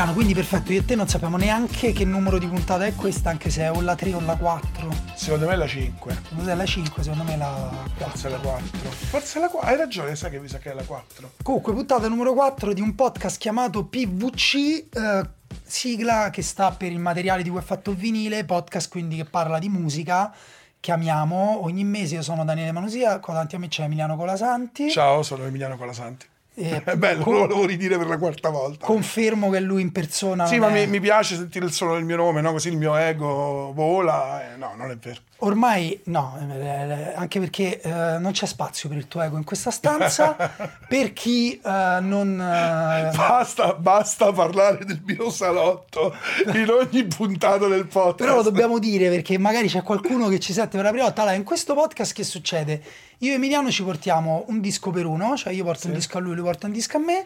Emiliano, quindi perfetto, io e te non sappiamo neanche che numero di puntata è questa, anche se è o la 3 o la 4. Secondo me è la 5. Secondo te è la 5, secondo me è la 4. Forse è la 4. Forse è la 4. Hai ragione, sai che mi sa che è la 4. Comunque, puntata numero 4 di un podcast chiamato PVC, eh, sigla che sta per il materiale di cui è fatto il vinile, podcast quindi che parla di musica. Chiamiamo ogni mese, io sono Daniele Manusia, qua davanti a me c'è Emiliano Colasanti. Ciao, sono Emiliano Colasanti. E È bello, con- lo volevo ridire per la quarta volta. Confermo che lui in persona. Sì, ma è- mi, mi piace sentire il suono del mio nome, no? Così il mio ego vola. eh, no, non è vero. Ormai no, eh, anche perché eh, non c'è spazio per il tuo ego in questa stanza. per chi eh, non. eh, Basta, basta parlare del mio salotto in ogni puntata del podcast. Però lo dobbiamo dire perché magari c'è qualcuno che ci sente per la prima volta. Allora, in questo podcast che succede? Io e Emiliano ci portiamo un disco per uno, cioè io porto un disco a lui, lui porta un disco a me.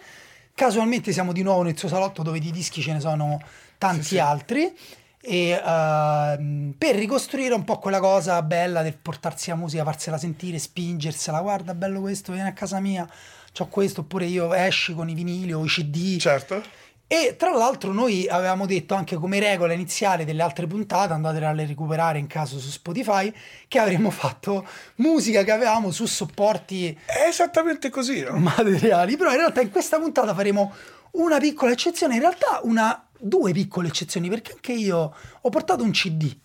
Casualmente siamo di nuovo nel suo salotto dove di dischi ce ne sono tanti Sì, sì. E ehm, per ricostruire un po' quella cosa bella del portarsi la musica, farsela sentire, spingersela, guarda, bello questo, vieni a casa mia, c'ho questo, oppure io esci con i vinili o i CD. Certo. E tra l'altro noi avevamo detto anche come regola iniziale delle altre puntate, andatele a recuperare in caso su Spotify, che avremmo fatto musica che avevamo su supporti È esattamente così, no? materiali, però in realtà in questa puntata faremo una piccola eccezione, in realtà una, due piccole eccezioni, perché anche io ho portato un CD.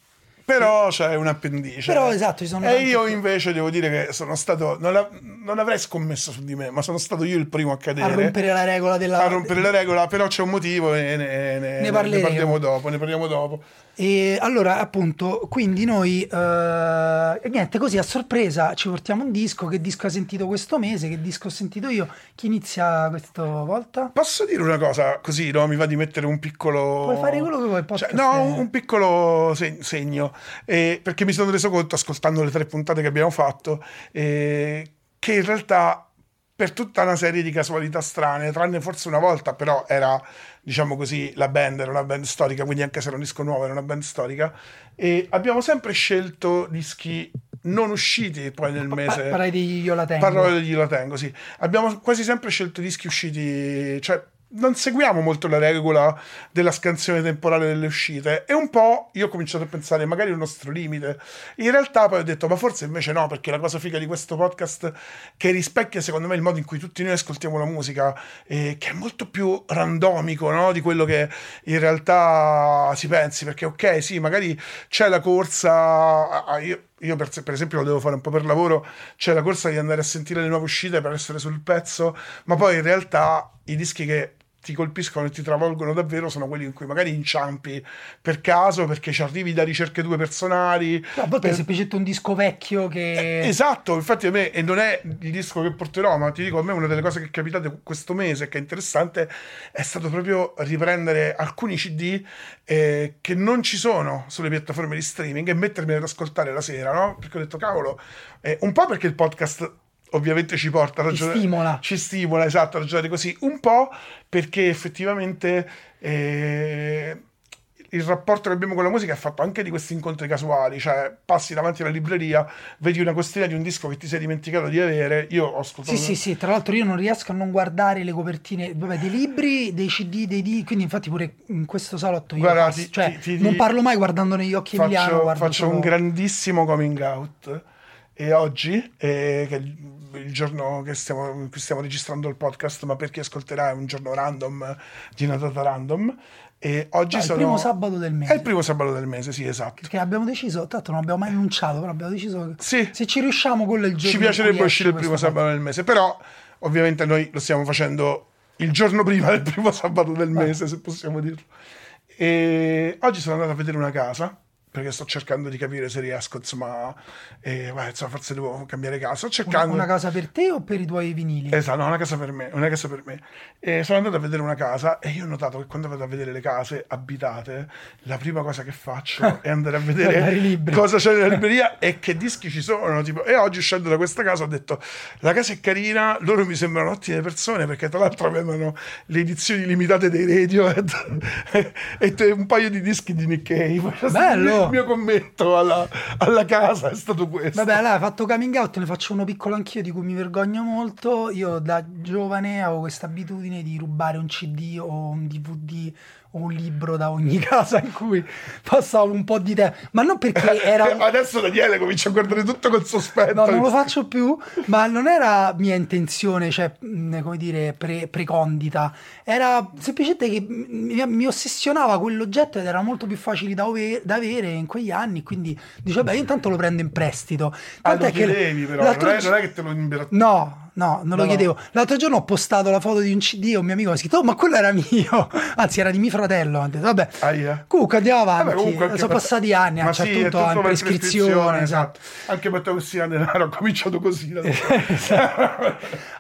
Però c'è un appendice. Però, esatto, ci sono E io invece devo dire che sono stato. Non, la- non avrei scommesso su di me, ma sono stato io il primo a cadere. A rompere la regola della... a rompere la regola, però c'è un motivo e ne, ne- ne parleremo. parliamo dopo. Ne parliamo dopo. E allora, appunto, quindi noi, eh, niente, così a sorpresa ci portiamo un disco. Che disco hai sentito questo mese? Che disco ho sentito io? Chi inizia questa volta? Posso dire una cosa così, no? Mi va di mettere un piccolo. Puoi fare quello che vuoi, Cioè, no, un, piccolo se- segno. Eh, perché mi sono reso conto, ascoltando le tre puntate che abbiamo fatto, eh, che in realtà per tutta una serie di casualità strane, tranne forse una volta, però era, diciamo così, la band, era una band storica, quindi anche se era un disco nuovo, era una band storica, e abbiamo sempre scelto dischi non usciti poi nel mese. Parlai di Io la tengo. Parlo di La Tengo, sì. Abbiamo quasi sempre scelto dischi usciti, cioè non seguiamo molto la regola della scansione temporale delle uscite e un po' io ho cominciato a pensare magari un nostro limite. In realtà poi ho detto ma forse invece no, perché la cosa figa di questo podcast che rispecchia secondo me il modo in cui tutti noi ascoltiamo la musica, eh, che è molto più randomico no? di quello che in realtà si pensi, perché ok sì, magari c'è la corsa, ah, io io per, per esempio lo devo fare un po' per lavoro, c'è la corsa di andare a sentire le nuove uscite per essere sul pezzo, ma poi in realtà i dischi che ti colpiscono e ti travolgono davvero sono quelli in cui magari inciampi per caso perché ci arrivi da ricerche tue personali. No, a volte è per- semplicemente un disco vecchio che... Esatto, infatti a me, e non è il disco che porterò, ma ti dico, a me una delle cose che è capitate questo mese, che è interessante, è stato proprio riprendere alcuni CD eh, che non ci sono sulle piattaforme di streaming e mettermi ad ascoltare la sera, no? Perché ho detto, cavolo, eh, un po' perché il podcast ovviamente ci porta a ragionare... stimola. Ci stimola, esatto, a ragionare così, un po' perché effettivamente... eh, il rapporto che abbiamo con la musica è fatto anche di questi incontri casuali, cioè passi davanti alla libreria, vedi una costiera di un disco che ti sei dimenticato di avere. Io ho ascoltato. Sì, sì, sì, tra l'altro io non riesco a non guardare le copertine, vabbè, dei libri, dei CD, dei D, quindi infatti pure in questo salotto io Guarda, passo- ti- cioè, ti- ti- non parlo mai guardando negli occhi Emiliano, Faccio, guardo faccio solo- un grandissimo coming out. E oggi, eh, che il, il giorno che stiamo, cui stiamo registrando il podcast, ma per chi ascolterà è un giorno random di una data random. E oggi No, il sono. primo sabato del mese. È il primo sabato del mese, sì, esatto. Perché abbiamo deciso, tanto non abbiamo mai annunciato, però abbiamo deciso che Sì. se ci riusciamo è il giorno Ci piacerebbe uscire il primo sabato del mese, però ovviamente noi lo stiamo facendo il giorno prima del primo sabato del mese, se possiamo dirlo. E oggi sono andato a vedere una casa perché sto cercando di capire se riesco, insomma, eh, beh, insomma forse devo cambiare casa. Sto Una, cercando una casa per te o per i tuoi vinili? Esatto, no, una casa per me, una casa per me. E sono andato a vedere una casa e io ho notato che quando vado a vedere le case abitate, la prima cosa che faccio è andare a vedere cosa c'è nella libreria e che dischi ci sono. Tipo, e oggi uscendo da questa casa ho detto, la casa è carina, loro mi sembrano ottime persone perché tra l'altro avevano le edizioni limitate dei Radiohead e te- un paio di dischi di Nick Cave. Bello! Il mio commento alla, alla casa è stato questo. Vabbè, allora fatto coming out, ne faccio uno piccolo anch'io di cui mi vergogno molto. Io da giovane avevo questa abitudine di rubare un CD o un DVD un libro da ogni casa in cui passavo un po' di tempo. Ma non perché era... un- Adesso Daniele comincia a guardare tutto col sospetto. No, non lo faccio più, ma non era mia intenzione, cioè, come dire, pre- precondita. Era semplicemente che mi, mi ossessionava quell'oggetto ed era molto più facile da, ove- da avere in quegli anni, quindi dicevo, beh, io intanto lo prendo in prestito. Ah, Tant'è lo chiedevi però, non è, non è che te lo No, no, non No, lo no. chiedevo. L'altro giorno ho postato la foto di un CD e un mio amico mi ha scritto, oh, ma quello era mio. Anzi, era di mio fratello. Detto, vabbè. Comunque andiamo avanti. Vabbè, comunque Sono per- passati anni, Ma c'è sì, tutto per prescrizione. esatto. Anche per anni denaro ho cominciato così.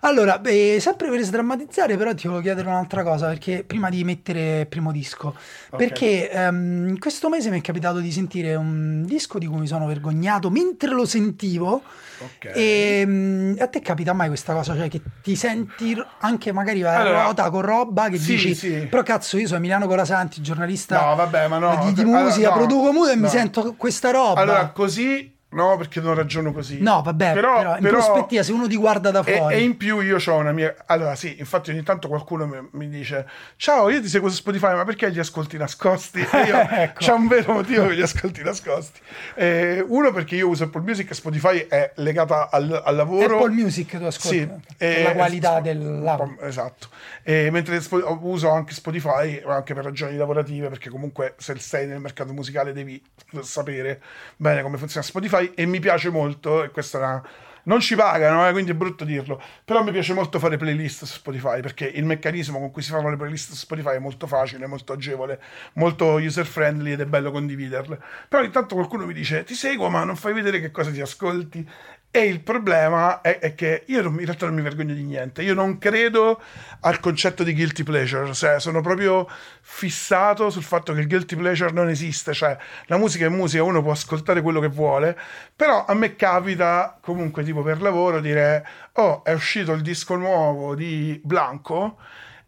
Allora, beh, sempre per sdrammatizzare, però ti volevo chiedere un'altra cosa, perché prima di mettere il primo disco, perché ehm, questo mese mi è capitato di sentire un disco di cui mi sono vergognato mentre lo sentivo. Ok. E mm, a te capita mai questa cosa, cioè che ti senti anche magari a Allora, ruota con roba che sì, dici, sì. però cazzo io sono Emiliano Colasanti, giornalista No, vabbè, ma no. di, di Allora, musica, no, produco musica e mi sento questa roba. Allora, così no, perché non ragiono così. no, vabbè, però, in prospettiva se uno ti guarda da E, fuori. e in più io ho una mia. Allora, sì, infatti, ogni tanto qualcuno mi, mi dice: Ciao, io ti seguo su Spotify, ma perché gli ascolti nascosti? E io, Ecco. C'è un vero motivo che gli ascolti nascosti. Eh, uno, perché io uso Apple Music e Spotify è legata al, al lavoro. Apple Music tu ascolti Sì, eh, la qualità eh, dell'audio. Esatto. E mentre uso anche Spotify, anche per ragioni lavorative, perché comunque se sei nel mercato musicale devi sapere bene come funziona Spotify e mi piace molto, e questa è una... Non ci pagano, eh, quindi è brutto dirlo, però mi piace molto fare playlist su Spotify perché il meccanismo con cui si fanno le playlist su Spotify è molto facile, molto agevole, molto user friendly ed è bello condividerle. Però intanto qualcuno mi dice ti seguo ma non fai vedere che cosa ti ascolti e il problema è, è che io non- in realtà non mi vergogno di niente. Io non credo al concetto di guilty pleasure. Cioè, sono proprio fissato sul fatto che il guilty pleasure non esiste. Cioè, la musica è musica, uno può ascoltare quello che vuole. Però a me capita, comunque, tipo per lavoro, dire: Oh, è uscito il disco nuovo di Blanco.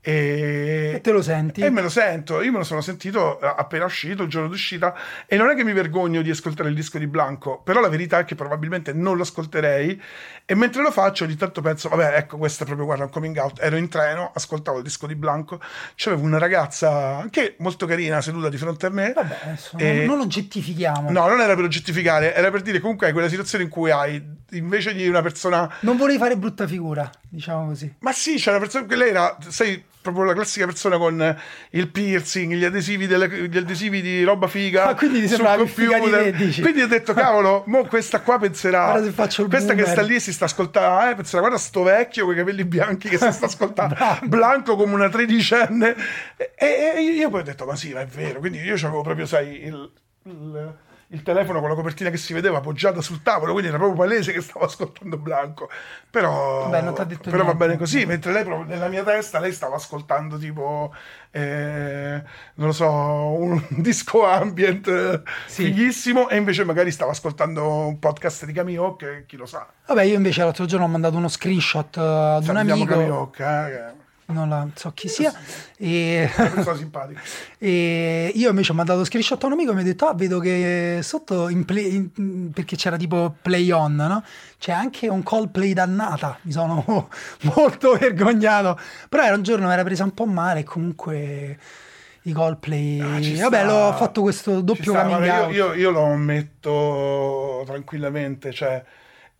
E, E te lo senti? E me lo sento, io me lo sono sentito eh, appena uscito, il giorno d'uscita, e non è che mi vergogno di ascoltare il disco di Blanco, però la verità è che probabilmente non lo ascolterei, e mentre lo faccio ogni tanto penso, vabbè, ecco, questo è proprio, guarda, un coming out, ero in treno, ascoltavo il disco di Blanco, c'avevo una ragazza anche molto carina seduta di fronte a me. Vabbè, E- non, non lo gettifichiamo. No, non era per oggettificare, era per dire comunque hai quella situazione in cui hai, invece di una persona Non volevi fare brutta figura, diciamo così. ma sì, c'è una persona che lei era, sai, proprio la classica persona con il piercing, gli adesivi, delle- gli adesivi di roba figa. Ah, quindi ti sul sembrava più figa di computer. Quindi ho detto, cavolo, mo questa qua penserà. Guarda se faccio il questa che boomer." sta lì si sta ascoltando, eh, penserà, guarda sto vecchio con i capelli bianchi che si sta ascoltando, blanco come una tredicenne. E, e- e io poi ho detto, ma sì, ma è vero. Quindi io avevo proprio, sai, il. il il telefono con la copertina che si vedeva appoggiata sul tavolo, quindi era proprio palese che stavo ascoltando Blanco. Però, Vabbè, però va bene così, mentre lei proprio nella mia testa lei stava ascoltando tipo eh, non lo so un disco ambient eh, Sì. fighissimo e invece magari stava ascoltando un podcast di Camille che chi lo sa Vabbè, io invece l'altro giorno ho mandato uno screenshot eh, ad un salutiamo amico, Camille Hawk, eh, non la- so chi sia, e, e io invece ho mandato screenshot a un amico e mi ha detto, ah, vedo che sotto, in play- in- perché c'era tipo play on, no? C'è anche un call play dannata, mi sono molto vergognato, però era un giorno, mi era presa un po' male comunque i call play... Ah, Vabbè, sta. l'ho fatto questo doppio sta, coming io, io- io lo ammetto tranquillamente cioè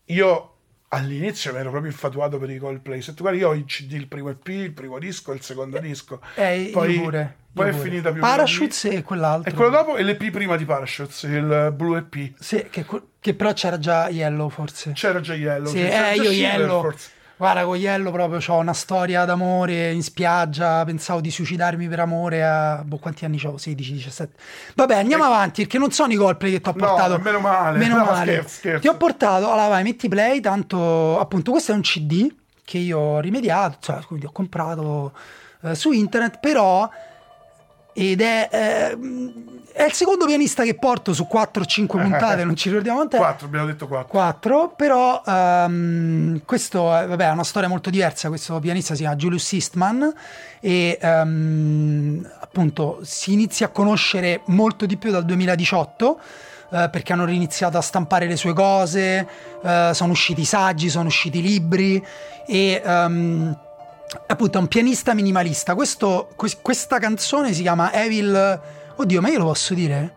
io all'inizio mi ero proprio infatuato per i Coldplay se tu guardi io ho il CD il primo EP il primo disco il secondo disco Eh, poi, pure, poi è pure. finita più Parachutes e quell'altro. e quello dopo è l'EP prima di Parachutes il Blue EP Sì, che, che però c'era già Yellow forse. c'era già Yellow Sì, eh, io Shiver, Yellow. forse. Guarda, con Yellow proprio ho una storia d'amore in spiaggia. Pensavo di suicidarmi per amore a. Boh, quanti anni avevo? 16, 17. Vabbè, andiamo avanti perché non sono i Coldplay che ti ho No, portato. meno male. Meno No, male. scherzo, scherzo. Ti ho portato. Allora, vai, metti play. Tanto, appunto, questo è un CD che io ho rimediato, cioè, quindi ho comprato eh, su internet. Però ed è, eh, è il secondo pianista che porto su 4 o 5 puntate, non ci ricordiamo quante. 4, abbiamo detto 4. 4, però um, questo è, vabbè, è una storia molto diversa, questo pianista si chiama Julius Eastman e um, appunto si inizia a conoscere molto di più dal 2018 Uh, perché hanno riniziato a stampare le sue cose, uh, sono usciti saggi, sono usciti libri e um, appunto è un pianista minimalista. Questo, questa canzone si chiama Evil. Oddio, ma io lo posso dire?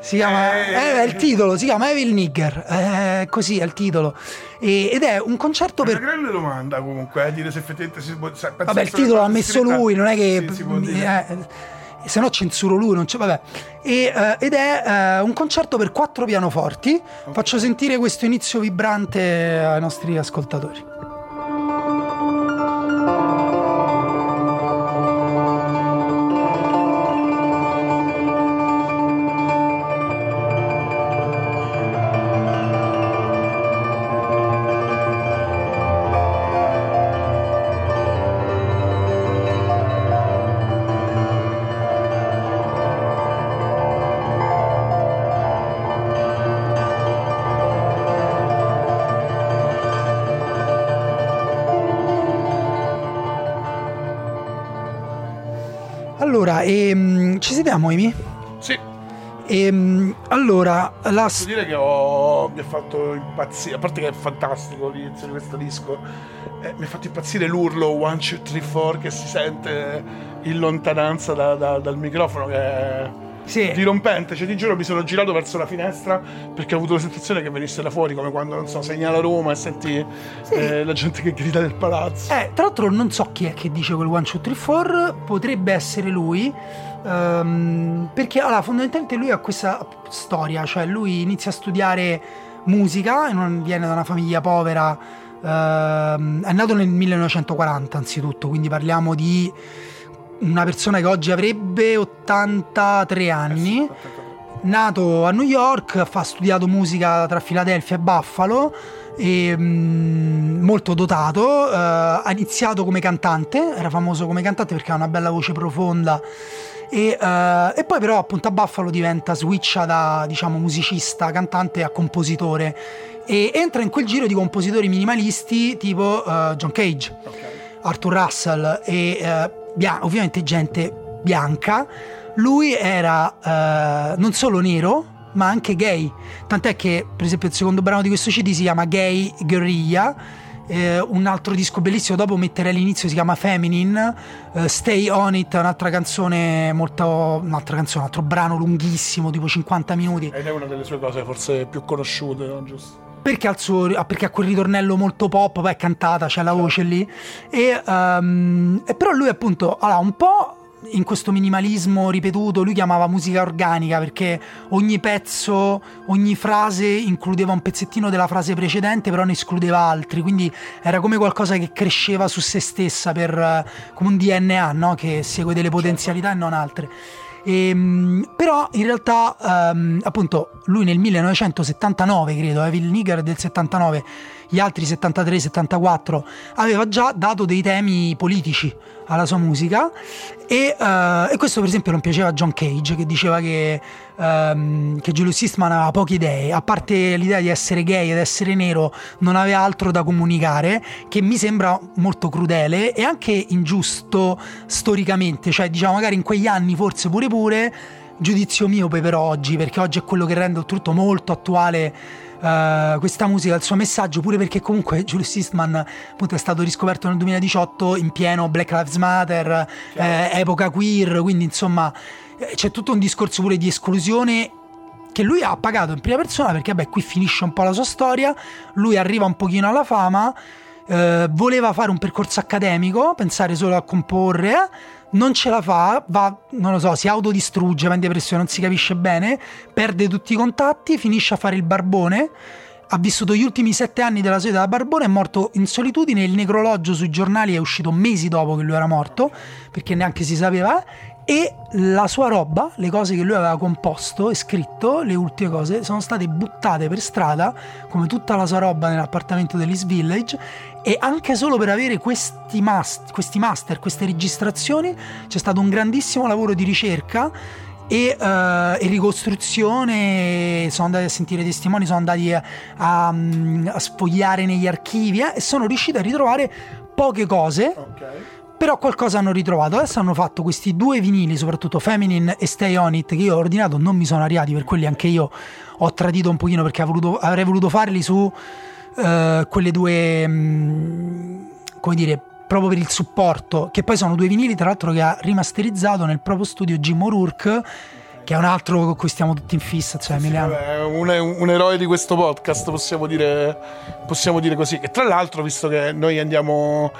Si chiama, eh, eh, è il titolo, si chiama Evil Nigger, eh, così è il titolo. E, ed è un concerto è per... una grande domanda comunque, eh, dire se effettivamente si può... Vabbè, il titolo l'ha messo lui, non è che... Sì, eh, se no censuro lui, non c'è, vabbè. E, uh, ed è uh, un concerto per quattro pianoforti. Okay. Faccio sentire questo inizio vibrante ai nostri ascoltatori. La... Posso dire che ho, mi ha fatto impazzire, a parte che è fantastico l'inizio di questo disco, eh, mi ha fatto impazzire l'urlo 1, 2, 3, 4 che si sente in lontananza da, da, dal microfono che è sì. dirompente. Cioè, ti giuro, mi sono girato verso la finestra perché ho avuto la sensazione che venisse da fuori, come quando, non so, segnala Roma e senti sì. eh, la gente che grida nel palazzo. Eh, tra l'altro non so chi è che dice quel 1, 2, 3, 4, potrebbe essere lui. Um, perché allora, fondamentalmente lui ha questa storia, cioè lui inizia a studiare musica, non viene da una famiglia povera, uh, è nato nel 1940 anzitutto, quindi parliamo di una persona che oggi avrebbe 83 anni, nato a New York, ha studiato musica tra Filadelfia e Buffalo, e, mh, molto dotato, uh, ha iniziato come cantante, era famoso come cantante perché ha una bella voce profonda. E, uh, e, poi però appunto a Buffalo diventa switcha da diciamo musicista, cantante a compositore e entra in quel giro di compositori minimalisti tipo uh, John Cage, okay. Arthur Russell e bia- ovviamente gente bianca, lui era eh, non solo nero, ma anche gay. Tant'è che, per esempio, il secondo brano di questo CD si chiama Gay Guerrilla. Eh, un altro disco bellissimo dopo mettere all'inizio si chiama Feminine eh, Stay On It un'altra canzone molto un'altra canzone un altro brano lunghissimo tipo 50 minuti ed è una delle sue cose forse più conosciute no? giusto perché, al suo, perché ha quel ritornello molto pop, poi è cantata, c'è la voce lì. E, um, e però lui appunto, allora, un po' in questo minimalismo ripetuto, lui chiamava musica organica perché ogni pezzo, ogni frase includeva un pezzettino della frase precedente, però ne escludeva altri, quindi era come qualcosa che cresceva su se stessa per, come un DNA no? che segue delle potenzialità e non altre. E, ehm, però in realtà um, appunto lui nel 1979 credo Evil Nigger del 79 gli altri 73-74 aveva già dato dei temi politici alla sua musica e, uh, e, questo per esempio non piaceva a John Cage che diceva che, um, che Julius Eastman aveva poche idee. A parte l'idea di essere gay ed essere nero non aveva altro da comunicare che mi sembra molto crudele e anche ingiusto storicamente. Cioè diciamo magari in quegli anni forse pure pure giudizio miope per oggi perché oggi è quello che rende tutto molto attuale uh, questa musica, il suo messaggio, pure perché comunque Julius Eastman appunto è stato riscoperto nel 2018 in pieno Black Lives Matter, eh, epoca queer, quindi insomma c'è tutto un discorso pure di esclusione che lui ha pagato in prima persona perché vabbè qui finisce un po' la sua storia, lui arriva un pochino alla fama, eh, voleva fare un percorso accademico, pensare solo a comporre, non ce la fa, va, non lo so, si autodistrugge, va in depressione, non si capisce bene, perde tutti i contatti, finisce a fare il barbone. Ha vissuto gli ultimi sette anni della sua vita da barbone, è morto in solitudine. Il necrologio sui giornali è uscito mesi dopo che lui era morto, perché neanche si sapeva. E la sua roba, le cose che lui aveva composto e scritto, le ultime cose, sono state buttate per strada, come tutta la sua roba nell'appartamento dell'East Village, e anche solo per avere questi, mast- questi master, queste registrazioni, c'è stato un grandissimo lavoro di ricerca e, uh, e, ricostruzione sono andati a sentire testimoni sono andati a, a, a sfogliare negli archivi eh, e sono riusciti a ritrovare poche cose okay. Però qualcosa hanno ritrovato adesso hanno fatto questi due vinili soprattutto Feminine e Stay On It che io ho ordinato non mi sono arrivati per quelli anche io ho tradito un pochino perché voluto, avrei voluto farli su uh, quelle due um, come dire proprio per il supporto, che poi sono due vinili tra l'altro che ha rimasterizzato nel proprio studio Jim O'Rourke che è un altro con cui stiamo tutti in fissa. Cioè, sì, vabbè, un, un, eroe di questo podcast, possiamo dire, possiamo dire così. E tra l'altro, visto che noi andiamo.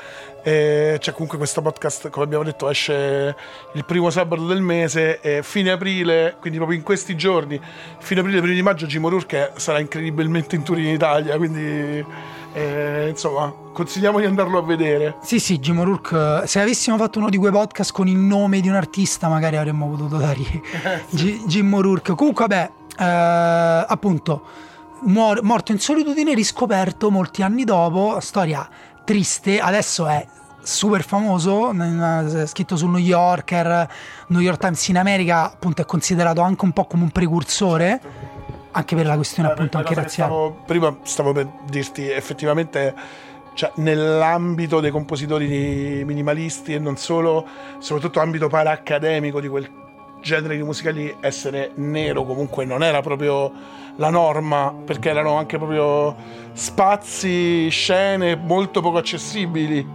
Eh, cioè, comunque, questo podcast, come abbiamo detto, esce il primo sabato del mese, e fine aprile, quindi proprio in questi giorni, fine aprile, primo di maggio, Jim O'Rourke sarà incredibilmente in tour in Italia. Quindi eh, insomma, consigliamo di andarlo a vedere. Sì, sì, Jim O'Rourke. Se avessimo fatto uno di quei podcast con il nome di un artista, magari avremmo potuto G- Jim O'Rourke. Comunque, vabbè, eh, appunto, morto in solitudine, riscoperto molti anni dopo. Storia triste. Adesso è super famoso, scritto sul New Yorker, New York Times in America, appunto, è considerato anche un po' come un precursore anche per la questione eh, appunto anche razziale. Stavo, prima stavo per dirti effettivamente cioè, nell'ambito dei compositori minimalisti e non solo, soprattutto ambito para-accademico di quel genere di musica lì, essere nero comunque non era proprio la norma, perché erano anche proprio spazi, scene molto poco accessibili.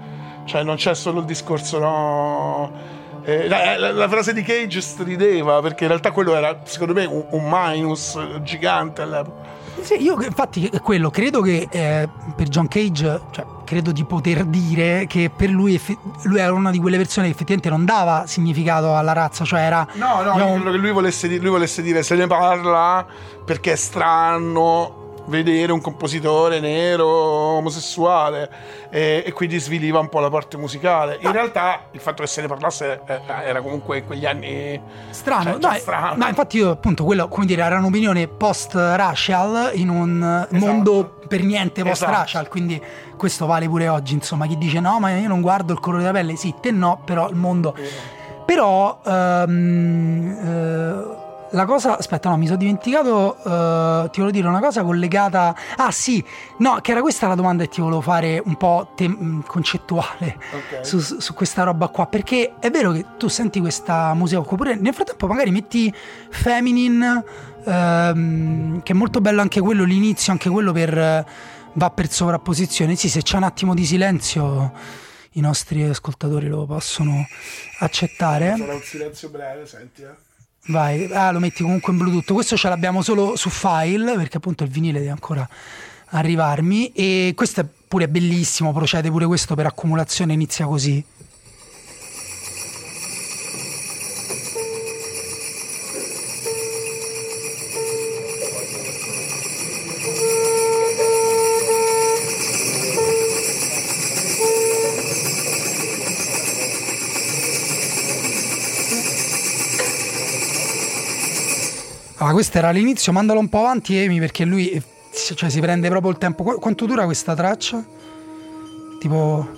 Cioè non c'è solo il discorso, no eh, la, la, la, frase di Cage strideva perché in realtà quello era secondo me un, un minus gigante all'epoca. Sì, io infatti è quello, credo che eh, per John Cage, cioè, credo di poter dire che per lui, lui era una di quelle persone che effettivamente non dava significato alla razza, cioè era... No, no, diciamo, credo che lui volesse, lui volesse dire se ne parla perché è strano, vedere un compositore nero omosessuale e, e, quindi sviliva un po' la parte musicale. In realtà il fatto che se ne parlasse eh, era comunque in quegli anni strano. Cioè, no, strano. no, infatti io appunto quello, come dire, era un'opinione post-racial in un esatto. mondo per niente post-racial, esatto. quindi questo vale pure oggi, insomma, chi dice no, ma io non guardo il colore della pelle, sì, te no, però il mondo... Però... Um, uh, la cosa, aspetta, no, mi sono dimenticato. Uh, ti volevo dire una cosa collegata. Ah, sì, no, che era questa la domanda che ti volevo fare un po' te- mm, concettuale okay. su, su, questa roba qua. Perché è vero che tu senti questa musica, oppure nel frattempo magari metti Feminine, um, che è molto bello anche quello, l'inizio, anche quello per. va per sovrapposizione. Sì, se c'è un attimo di silenzio i nostri ascoltatori lo possono accettare. Sarà un silenzio breve, senti, eh. Vai, ah, lo metti comunque in Bluetooth. Questo ce l'abbiamo solo su file perché appunto il vinile deve ancora arrivarmi. E questo è pure bellissimo, procede pure questo per accumulazione, inizia così. Ah, questo era l'inizio, mandalo un po' avanti Emi perché lui cioè, si prende proprio il tempo. Qu- quanto dura questa traccia? Tipo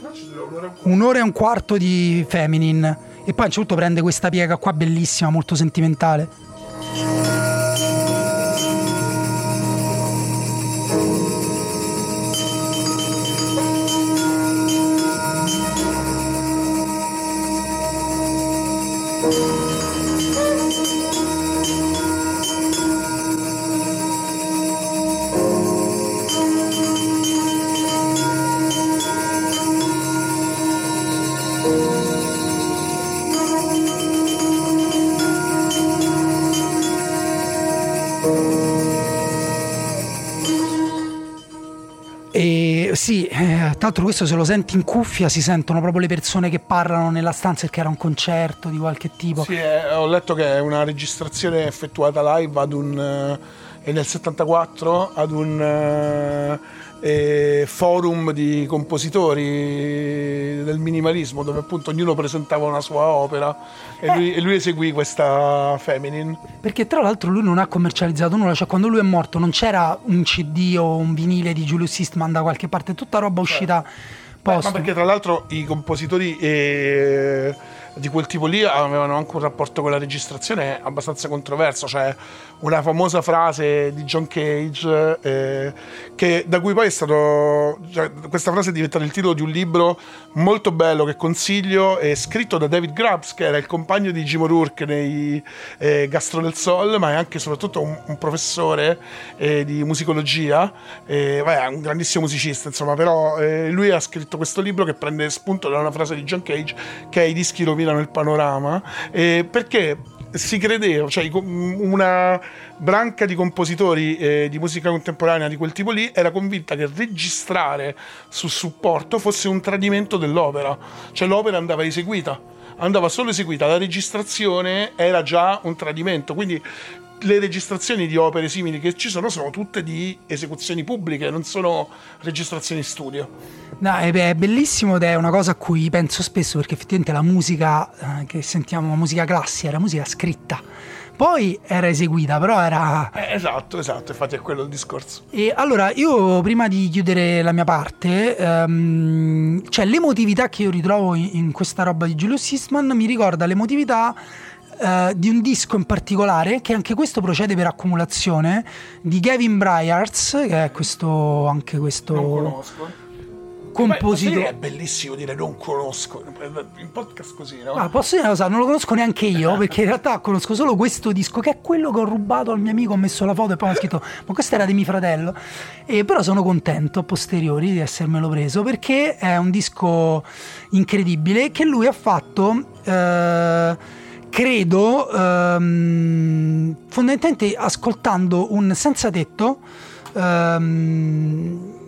un'ora e un quarto di Feminine e poi a un certo punto prende questa piega qua bellissima, molto sentimentale. Tra l'altro questo se lo senti in cuffia si sentono proprio le persone che parlano nella stanza perché era un concerto di qualche tipo. Sì, eh, ho letto che è una registrazione effettuata live ad un, e nel 74 ad un eh, eh, forum di compositori del minimalismo dove appunto ognuno presentava una sua opera e, Eh. lui, e lui eseguì questa Feminine. Perché tra l'altro lui non ha commercializzato nulla, cioè quando lui è morto non c'era un CD o un vinile di Julius Eastman da qualche parte, tutta roba uscita Beh, post. ma perché tra l'altro i compositori eh, di quel tipo lì avevano anche un rapporto con la registrazione abbastanza controverso, cioè una famosa frase di John Cage eh, che, da cui poi è stato cioè, questa frase è diventata il titolo di un libro molto bello che consiglio è scritto da David Grubbs che era il compagno di Jim O'Rourke nei eh, Gastro del Sol ma è anche e soprattutto un, un professore eh, di musicologia eh, è un grandissimo musicista insomma però eh, lui ha scritto questo libro che prende spunto da una frase di John Cage che è i dischi rovinano il panorama eh, perché si credeva, cioè una branca di compositori eh, di musica contemporanea di quel tipo lì era convinta che registrare sul supporto fosse un tradimento dell'opera, cioè l'opera andava eseguita, andava solo eseguita, la registrazione era già un tradimento, quindi le registrazioni di opere simili che ci sono sono tutte di esecuzioni pubbliche, non sono registrazioni studio. No, è, bellissimo ed è una cosa a cui penso spesso perché effettivamente la musica eh, che sentiamo, la musica classica, era musica scritta. Poi era eseguita, però era... Eh, esatto, esatto, infatti è quello il discorso. E allora, io prima di chiudere la mia parte, ehm, cioè l'emotività che io ritrovo in, in questa roba di Julius Eastman mi ricorda l'emotività eh, di un disco in particolare, che anche questo procede per accumulazione, di Gavin Bryars, che è questo, anche questo Non conosco. compositore. È bellissimo dire non conosco. In podcast così, no? Ah, posso dire una cosa? Non lo conosco neanche io, perché in realtà conosco solo questo disco, che è quello che ho rubato al mio amico, ho messo la foto e poi ho scritto, ma questo era di mio fratello. E però sono contento a posteriori di essermelo preso, perché è un disco incredibile che lui ha fatto... eh, credo ehm, fondamentalmente ascoltando un senza tetto ehm,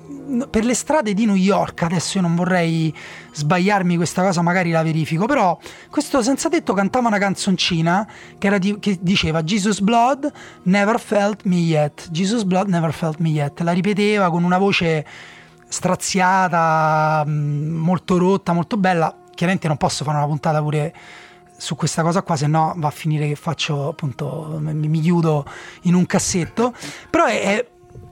per le strade di New York adesso io non vorrei sbagliarmi questa cosa magari la verifico però questo senza tetto cantava una canzoncina che, di- che diceva Jesus Blood never felt me yet Jesus Blood never felt me yet la ripeteva con una voce straziata mh, molto rotta molto bella. Chiaramente non posso fare una puntata pure su questa cosa qua, se no va a finire che faccio appunto, mi, mi chiudo in un cassetto. Però è, è-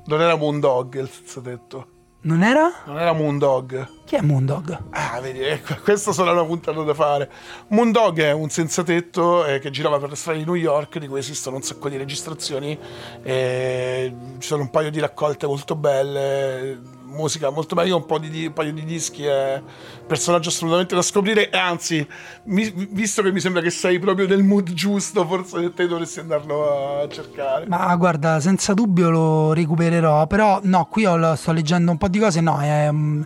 Non era Moondog il senza tetto. non era? Non era Moondog. Chi è Moondog? Ah, vedi, ecco, questa sarà una puntata da fare. Moondog è un senza tetto eh, che girava per le strade di New York, di cui esistono un sacco di registrazioni. eh, ci sono un paio di raccolte molto belle. Musica molto bella, io ho un po' di, un paio di dischi, è personaggio assolutamente da scoprire. E anzi, mi- visto che mi sembra che sei proprio nel mood giusto, forse te dovresti andarlo a cercare. Ma guarda, senza dubbio lo recupererò, però no, qui ho- sto leggendo un po' di cose, no, è um,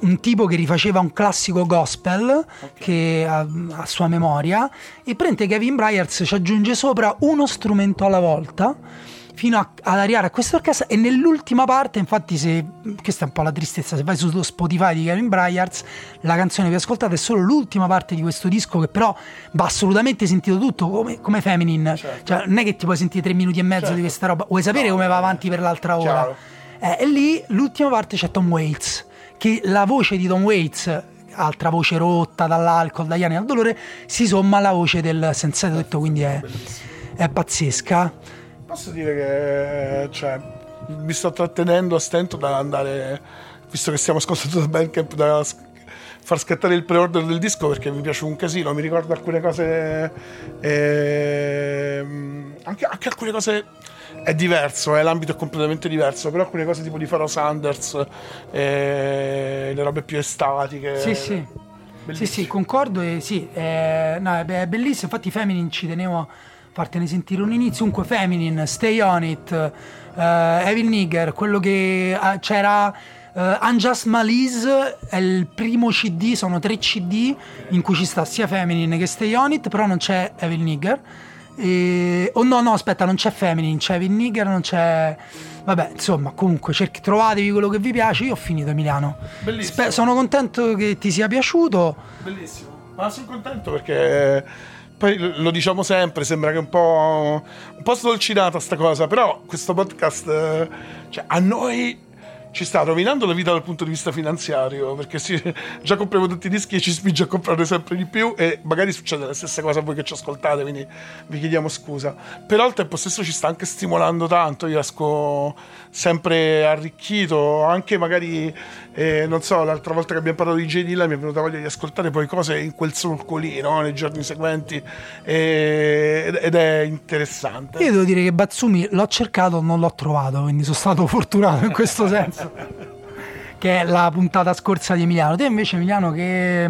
un tipo che rifaceva un classico gospel che a, a sua memoria e prende Kevin Bryars ci aggiunge sopra uno strumento alla volta fino a- ad arrivare a questa orchestra e nell'ultima parte infatti se questa è un po' la tristezza se vai su Spotify di Kevin Bryars la canzone che ascoltate è solo l'ultima parte di questo disco che però va assolutamente sentito tutto come, come Feminine Certo. cioè non è che ti puoi sentire tre minuti e mezzo Certo. di questa roba vuoi sapere come va avanti per l'altra ora. Eh, e lì l'ultima parte c'è Tom Waits che la voce di Tom Waits altra voce rotta dall'alcol dagli anni dal dolore si somma alla voce del senza tetto quindi è, è pazzesca Posso dire che cioè, mi sto trattenendo a stento da andare, visto che stiamo ascoltando da Bandcamp, da far scattare il pre-order del disco perché mi piace un casino, mi ricordo alcune cose, ehm, anche, anche alcune cose è diverso, eh, l'ambito è completamente diverso, però alcune cose tipo di Pharoah Sanders, eh, le robe più estatiche. Sì, sì. Sì, sì, concordo e sì, eh, no, è, be- è bellissimo, infatti Feminine ci tenevo fartene sentire un inizio, comunque Feminine, Stay On It, eh, Evil Nigger, quello che ah, c'era eh, Unjust Malice, è il primo CD, sono tre CD in cui ci sta sia Feminine che Stay On It, però non c'è Evil Nigger. E... Oh no, no, aspetta, non c'è Feminine, c'è Evil Nigger, non c'è... Vabbè, insomma, comunque, cerchi, trovatevi quello che vi piace, io ho finito Emiliano. Bellissimo. Spe- sono contento che ti sia piaciuto. Bellissimo. Ma sono contento perché poi lo diciamo sempre, sembra che un po', un po' sdolcinata sta cosa, però questo podcast, eh, cioè, a noi ci sta rovinando la vita dal punto di vista finanziario perché sì, già compriamo tutti i dischi e ci spinge a comprare sempre di più e magari succede la stessa cosa a voi che ci ascoltate quindi vi chiediamo scusa. Però al tempo stesso ci sta anche stimolando tanto io esco sempre arricchito anche magari eh, non so l'altra volta che abbiamo parlato di J. Dilla mi è venuta voglia di ascoltare poi cose in quel solcolino nei giorni seguenti eh, ed è interessante io devo dire che Batsumi l'ho cercato non l'ho trovato quindi sono stato fortunato in questo senso che è la puntata scorsa di Emiliano. Te invece Emiliano che,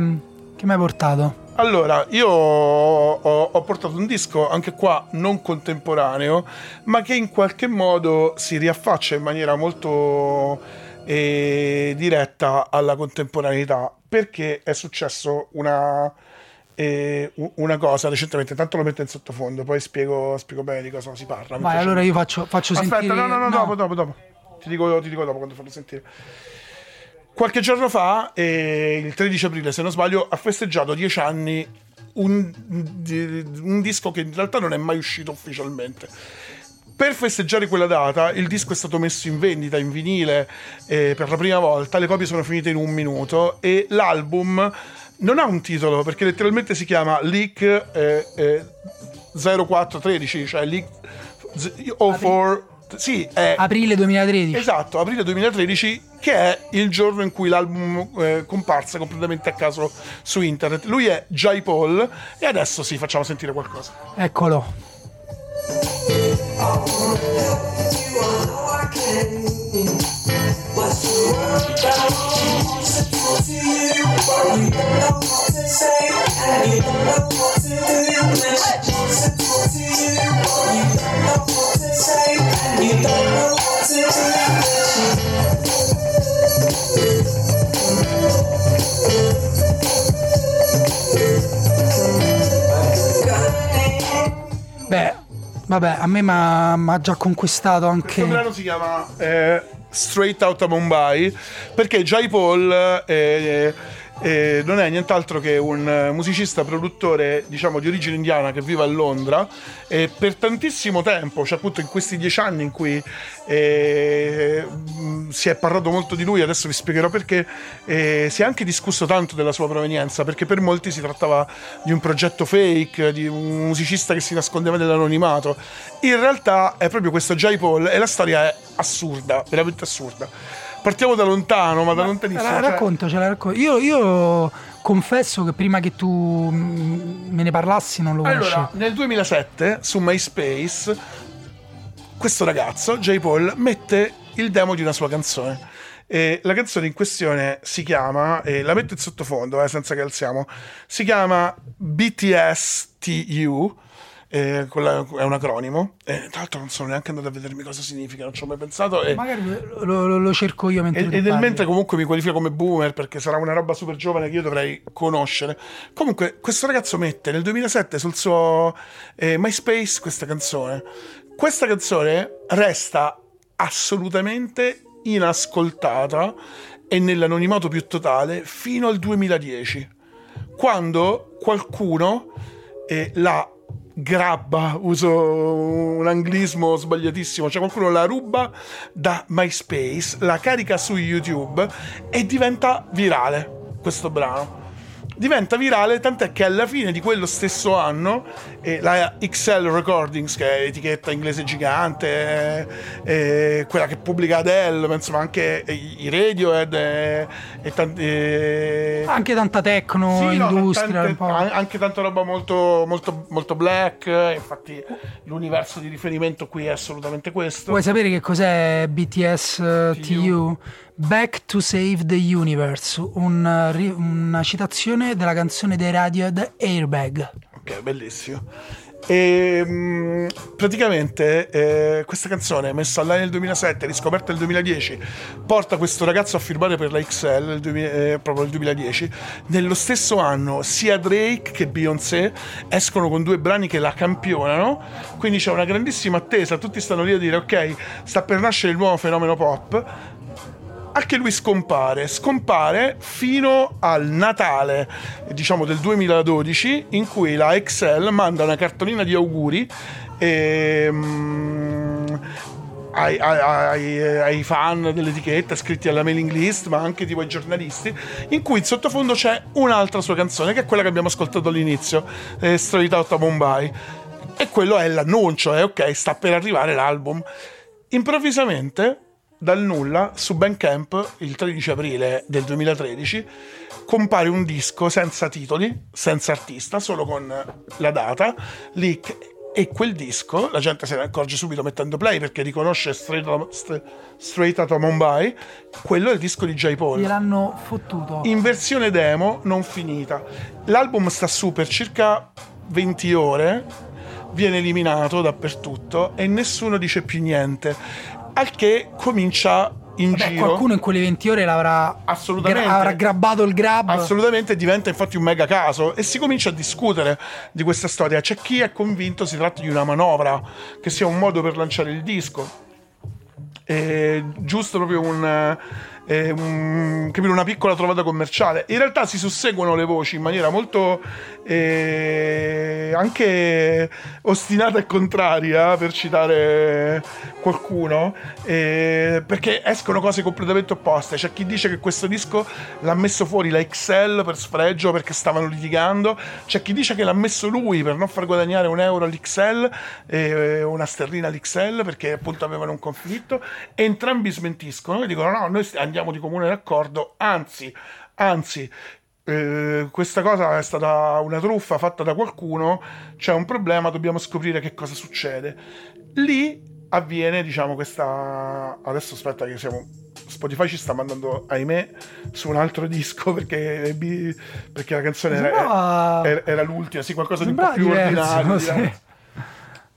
che mi hai portato? Allora, io ho, ho, portato un disco anche qua non contemporaneo, ma che in qualche modo si riaffaccia in maniera molto eh, diretta alla contemporaneità, perché è successo una, eh, una cosa recentemente, tanto lo metto in sottofondo, poi spiego, spiego bene di cosa si parla. Vai, allora io faccio, faccio Aspetta, sentire... no, no, no, no, dopo, dopo, dopo. Ti dico, ti dico dopo quando farlo sentire. Qualche giorno fa, eh, il 13 aprile se non sbaglio, ha festeggiato dieci anni un, un disco che in realtà non è mai uscito ufficialmente per festeggiare quella data il disco è stato messo in vendita in vinile eh, per la prima volta, le copie sono finite in un minuto e l'album non ha un titolo perché letteralmente si chiama Leak eh, eh, 0413, cioè Leak 04 sì, è, aprile 2013. Esatto, aprile 2013, che è il giorno in cui l'album eh, comparsa completamente a caso su internet. Lui è Jai Paul e adesso sì, facciamo sentire qualcosa. Eccolo. Beh, vabbè, a me mi ha già conquistato anche. Questo brano si chiama eh, Straight Outta Mumbai perché Jai Paul. Eh, eh, non è nient'altro che un musicista produttore diciamo di origine indiana che vive a Londra e per tantissimo tempo, cioè appunto in questi dieci anni in cui eh, si è parlato molto di lui, adesso vi spiegherò perché, eh, si è anche discusso tanto della sua provenienza, perché per molti si trattava di un progetto fake, di un musicista che si nascondeva nell'anonimato. In realtà è proprio questo Jai Paul e la storia è assurda, veramente assurda partiamo da lontano, ma, ma da lontanissimo. La, cioè... Raccontacela, racconta. Io, io, confesso che prima che tu me ne parlassi non lo conoscevo. Allora, nel 2007 su MySpace questo ragazzo, J. Paul, mette il demo di una sua canzone. E la canzone in questione si chiama, e la metto in sottofondo eh, senza che alziamo, si chiama BTS Eh, è un acronimo. E, tra l'altro non sono neanche andato a vedermi cosa significa, non ci ho mai pensato. E, Magari lo, lo, lo, cerco io mentre... E, e nel mentre comunque mi qualifica come boomer perché sarà una roba super giovane che io dovrei conoscere. Comunque questo ragazzo mette nel 2007 sul suo eh, MySpace questa canzone. Questa canzone resta assolutamente inascoltata e nell'anonimato più totale fino al 2010 quando qualcuno eh, l'ha grabba, uso un anglismo sbagliatissimo, cioè qualcuno la ruba da MySpace, la carica su YouTube e diventa virale questo brano diventa virale, tant'è che alla fine di quello stesso anno eh, la XL Recordings, che è etichetta inglese gigante, eh, eh, quella che pubblica Adele, ma insomma anche i Radiohead e, e tanti, eh, anche tanta techno, sì, industria, no, tante, anche tanta roba molto, molto, molto black, infatti l'universo di riferimento qui è assolutamente questo. Vuoi sapere che cos'è BTS TU? TU? Back to Save the Universe, una, una citazione della canzone dei Radiohead Airbag. Ok, bellissimo. E, ehm, praticamente eh, questa canzone messa online nel 2007 riscoperta nel 2010 porta questo ragazzo a firmare per la XL 2000, eh, proprio nel 2010 nello stesso anno sia Drake che Beyoncé escono con due brani che la campionano quindi c'è una grandissima attesa tutti stanno lì a dire ok sta per nascere il nuovo fenomeno pop anche lui scompare, scompare fino al Natale, diciamo del 2012, in cui la Excel manda una cartolina di auguri e, mm, ai, ai, ai, fan dell'etichetta iscritti alla mailing list, ma anche tipo ai giornalisti, in cui in sottofondo c'è un'altra sua canzone, che è quella che abbiamo ascoltato all'inizio, eh, Straight Outta Mumbai. E quello è l'annuncio, è ok, sta per arrivare l'album. Improvvisamente, dal nulla, su Bandcamp, il 13 aprile del 2013, compare un disco senza titoli, senza artista, solo con la data, lì e quel disco la gente se ne accorge subito mettendo play perché riconosce Straight, Out, Straight Outta Mumbai quello è il disco di J. Paul. Gliel'hanno fottuto. In versione demo non finita. L'album sta su per circa 20 ore viene eliminato dappertutto e nessuno dice più niente al che comincia in Vabbè, giro. Qualcuno in quelle 20 ore l'avrà assolutamente gra- avrà grabbato il grab. Assolutamente diventa infatti un mega caso e si comincia a discutere di questa storia. C'è chi è convinto si tratti di una manovra, che sia un modo per lanciare il disco. E giusto proprio un eh, un, una piccola trovata commerciale. In realtà si susseguono le voci in maniera molto eh, anche ostinata e contraria, per citare qualcuno, eh, perché escono cose completamente opposte. C'è chi dice che questo disco l'ha messo fuori la XL per sfregio perché stavano litigando, c'è chi dice che l'ha messo lui per non far guadagnare un euro all'XL e una sterlina all'XL perché appunto avevano un conflitto. E entrambi smentiscono e dicono: no, noi andiamo andiamo di comune d'accordo, anzi, anzi, eh, questa cosa è stata una truffa fatta da qualcuno, c'è un problema, dobbiamo scoprire che cosa succede. Lì avviene, diciamo, questa... Adesso aspetta che siamo... Spotify ci sta mandando, ahimè, su un altro disco perché, perché la canzone era, era, era, l'ultima, sì, qualcosa di un po' più diverso, ordinario. Sì.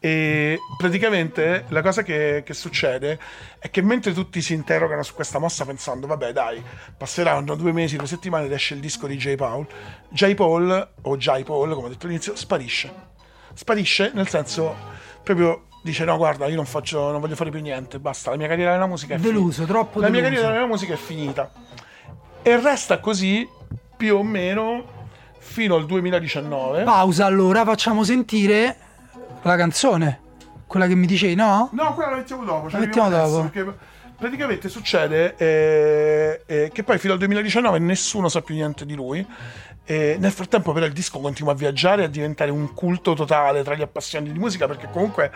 E praticamente la cosa che, che, succede è che mentre tutti si interrogano su questa mossa pensando, vabbè dai, passeranno due mesi, due settimane ed esce il disco di J. Paul, J. Paul, o J. Paul, come ho detto all'inizio, sparisce. Sparisce nel senso proprio dice no guarda io non, faccio, non voglio fare più niente, basta, la mia carriera nella musica è deluso, finita. troppo La deluso. mia carriera nella musica è finita. E resta così più o meno fino al 2019. Pausa allora, facciamo sentire la canzone? Quella che mi dicevi, no? No, quella la mettiamo dopo. La mettiamo dopo. Perché praticamente succede eh, eh, che poi fino al 2019 nessuno sa più niente di lui. E nel frattempo, però, il disco continua a viaggiare e a diventare un culto totale tra gli appassionati di musica. Perché comunque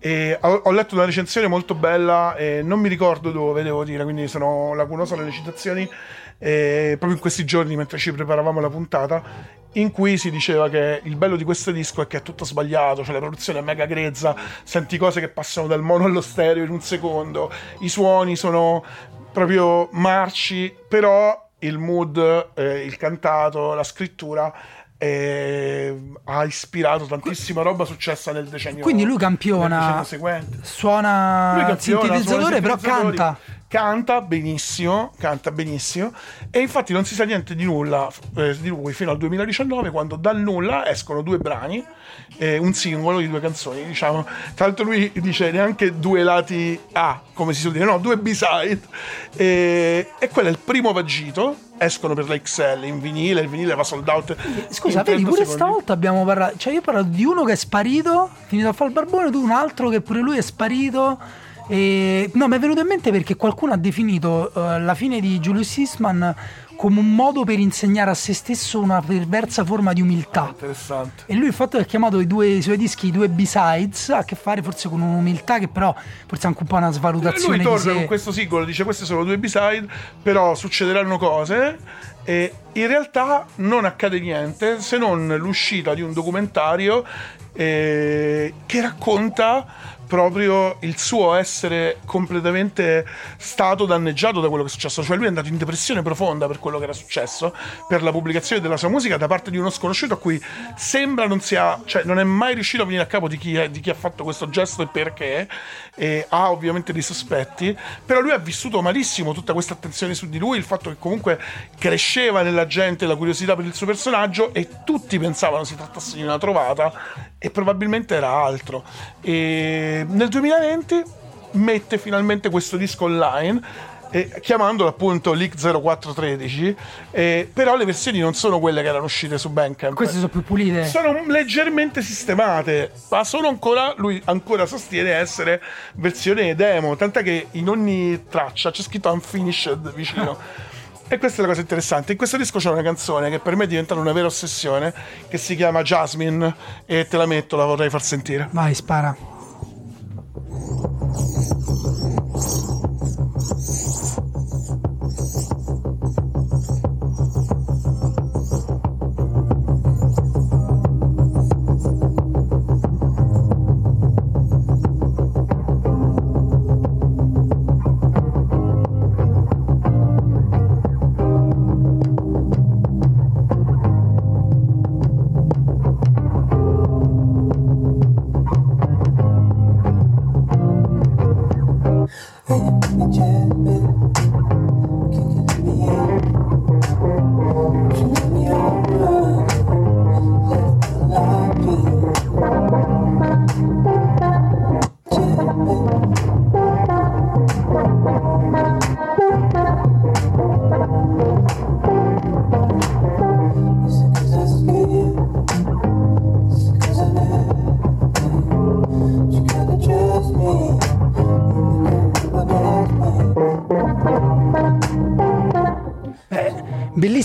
eh, ho, ho, letto una recensione molto bella, e non mi ricordo dove, devo dire, quindi sono lacunoso nelle citazioni. Eh, proprio in questi giorni, mentre ci preparavamo la puntata, in cui si diceva che il bello di questo disco è che è tutto sbagliato, cioè la produzione è mega grezza, senti cose che passano dal mono allo stereo in un secondo, i suoni sono proprio marci, però il mood, eh, il cantato, la scrittura eh, ha ispirato tantissima roba successa nel decennio quindi lui campiona suona lui campiona, sintetizzatore però canta canta benissimo, canta benissimo e infatti non si sa niente di nulla eh, di lui fino al 2019 quando dal nulla escono due brani, eh, un singolo di due canzoni, diciamo. Tra l'altro lui dice neanche due lati A, come si suol dire, no, due B-side. E, e quello è il primo vagito, escono per la XL in vinile, il vinile va sold out. Scusa, vedi, pure secondi. stavolta abbiamo parlato, cioè io ho parlato di uno che è sparito, finito a fare il barbone, tu un altro che pure lui è sparito e, no, mi è venuto in mente perché qualcuno ha definito uh, la fine di Julius Eastman come un modo per insegnare a se stesso una perversa forma di umiltà. Ah, interessante. E lui il fatto che ha chiamato i, due, i suoi dischi i due B-sides ha a che fare forse con un'umiltà che però forse è anche un po' una svalutazione. Lui torna con questo singolo, dice queste sono due B-side, però succederanno cose e in realtà non accade niente se non l'uscita di un documentario eh, che racconta proprio il suo essere completamente stato danneggiato da quello che è successo. Cioè, lui è andato in depressione profonda per quello che era successo, per la pubblicazione della sua musica da parte di uno sconosciuto a cui sembra non sia, cioè, non è mai riuscito a venire a capo di chi, è, di chi ha fatto questo gesto e perché. E ha ovviamente dei sospetti, però lui ha vissuto malissimo tutta questa attenzione su di lui, il fatto che comunque cresceva nella gente la curiosità per il suo personaggio e tutti pensavano si trattasse di una trovata e probabilmente era altro. E nel 2020 mette finalmente questo disco online eh, chiamandolo appunto Leak 0413, eh, però le versioni non sono quelle che erano uscite su Bandcamp. Queste sono più pulite. Sono leggermente sistemate, ma sono ancora, lui ancora sostiene essere versione demo, tant'è che in ogni traccia c'è scritto unfinished vicino. E questa è la cosa interessante. In questo disco c'è una canzone che per me è diventata una vera ossessione, che si chiama Jasmine, e te la metto, la vorrei far sentire. Vai, spara.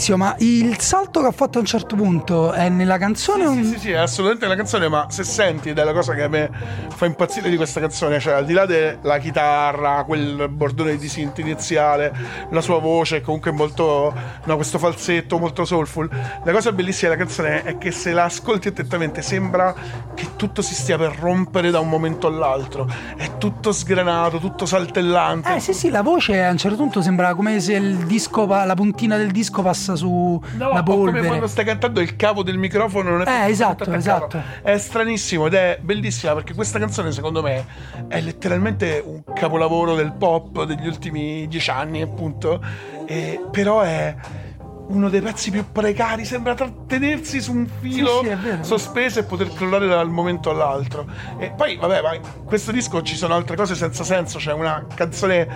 Bellissimo, ma il salto ha fatto a un certo punto è nella canzone? Sì, o... sì, sì, sì, è assolutamente nella canzone, ma se senti, ed è la cosa che a me fa impazzire di questa canzone, cioè al di là della chitarra, quel bordone di synth iniziale, la sua voce, comunque molto, no, questo falsetto molto soulful, la cosa bellissima della canzone è che se la ascolti attentamente sembra che tutto si stia per rompere da un momento all'altro, è tutto sgranato, tutto saltellante. Eh sì sì, la voce a un certo punto sembra come se il disco, la puntina del disco passa su No, la polvere. quando stai cantando il cavo del microfono non è Eh, esatto, esatto. È stranissimo ed è bellissima perché questa canzone secondo me è letteralmente un capolavoro del pop degli ultimi dieci anni appunto, e- però è uno dei pezzi più precari, sembra trattenersi su un filo Sì, sì, sospeso e poter crollare dal momento all'altro. E poi, vabbè, ma in questo disco ci sono altre cose senza senso. C'è una canzone,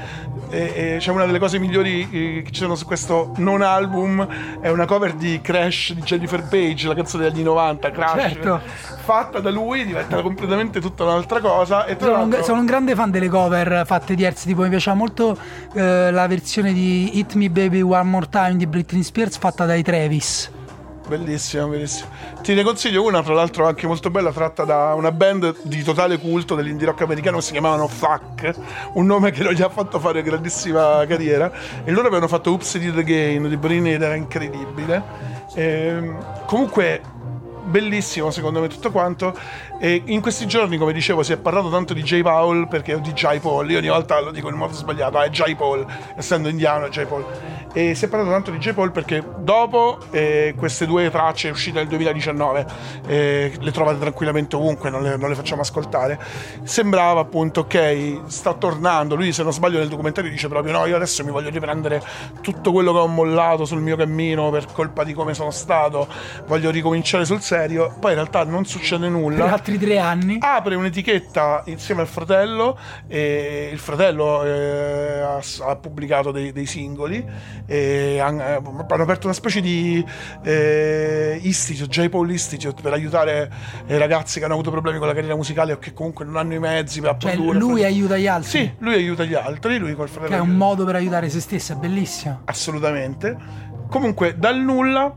eh, eh, c'è una delle cose migliori eh, che ci sono su questo non album. È una cover di Crash di Jennifer Page, la canzone degli anni 90, Crash. Certo. Fatta da lui, diventa completamente tutta un'altra cosa. E Sono un, sono un grande fan delle cover fatte diverse, tipo mi piaceva molto eh, la versione di Hit Me Baby One More Time di Britney Spears fatta dai Travis. Bellissima, bellissima. Ti ne consiglio una, tra l'altro anche molto bella, tratta da una band di totale culto dell'indie rock americano che si chiamavano Fuck, un nome che non gli ha fatto fare grandissima carriera. E loro avevano fatto Oops Did Again di Britney ed era incredibile. Ehm, comunque, bellissimo secondo me tutto quanto. E in questi giorni, come dicevo, si è parlato tanto di J. Paul perché o di J. Paul. Io ogni volta lo dico in modo sbagliato, ah, è J. Paul, essendo indiano è J. Paul. E si è parlato tanto di J. Paul perché dopo eh, queste due tracce uscite nel 2019, eh, le trovate tranquillamente ovunque, non le, non le facciamo ascoltare. Sembrava appunto, ok, sta tornando. Lui, se non sbaglio, nel documentario dice proprio: No, io adesso mi voglio riprendere tutto quello che ho mollato sul mio cammino per colpa di come sono stato. Voglio ricominciare sul serio. Poi in realtà non succede Per nulla altri tre anni. apre un'etichetta insieme al fratello e il fratello eh, ha, ha pubblicato dei, dei singoli e han- eh, hanno aperto una specie di eh, institute, J. Paul Institute per aiutare i ragazzi che hanno avuto problemi con la carriera musicale o che comunque non hanno i mezzi per Cioè produrre lui aiuta gli altri. sì, lui aiuta gli altri, lui col fratello Che è un modo per aiutare se stesso, è bellissimo. assolutamente. Comunque, dal nulla,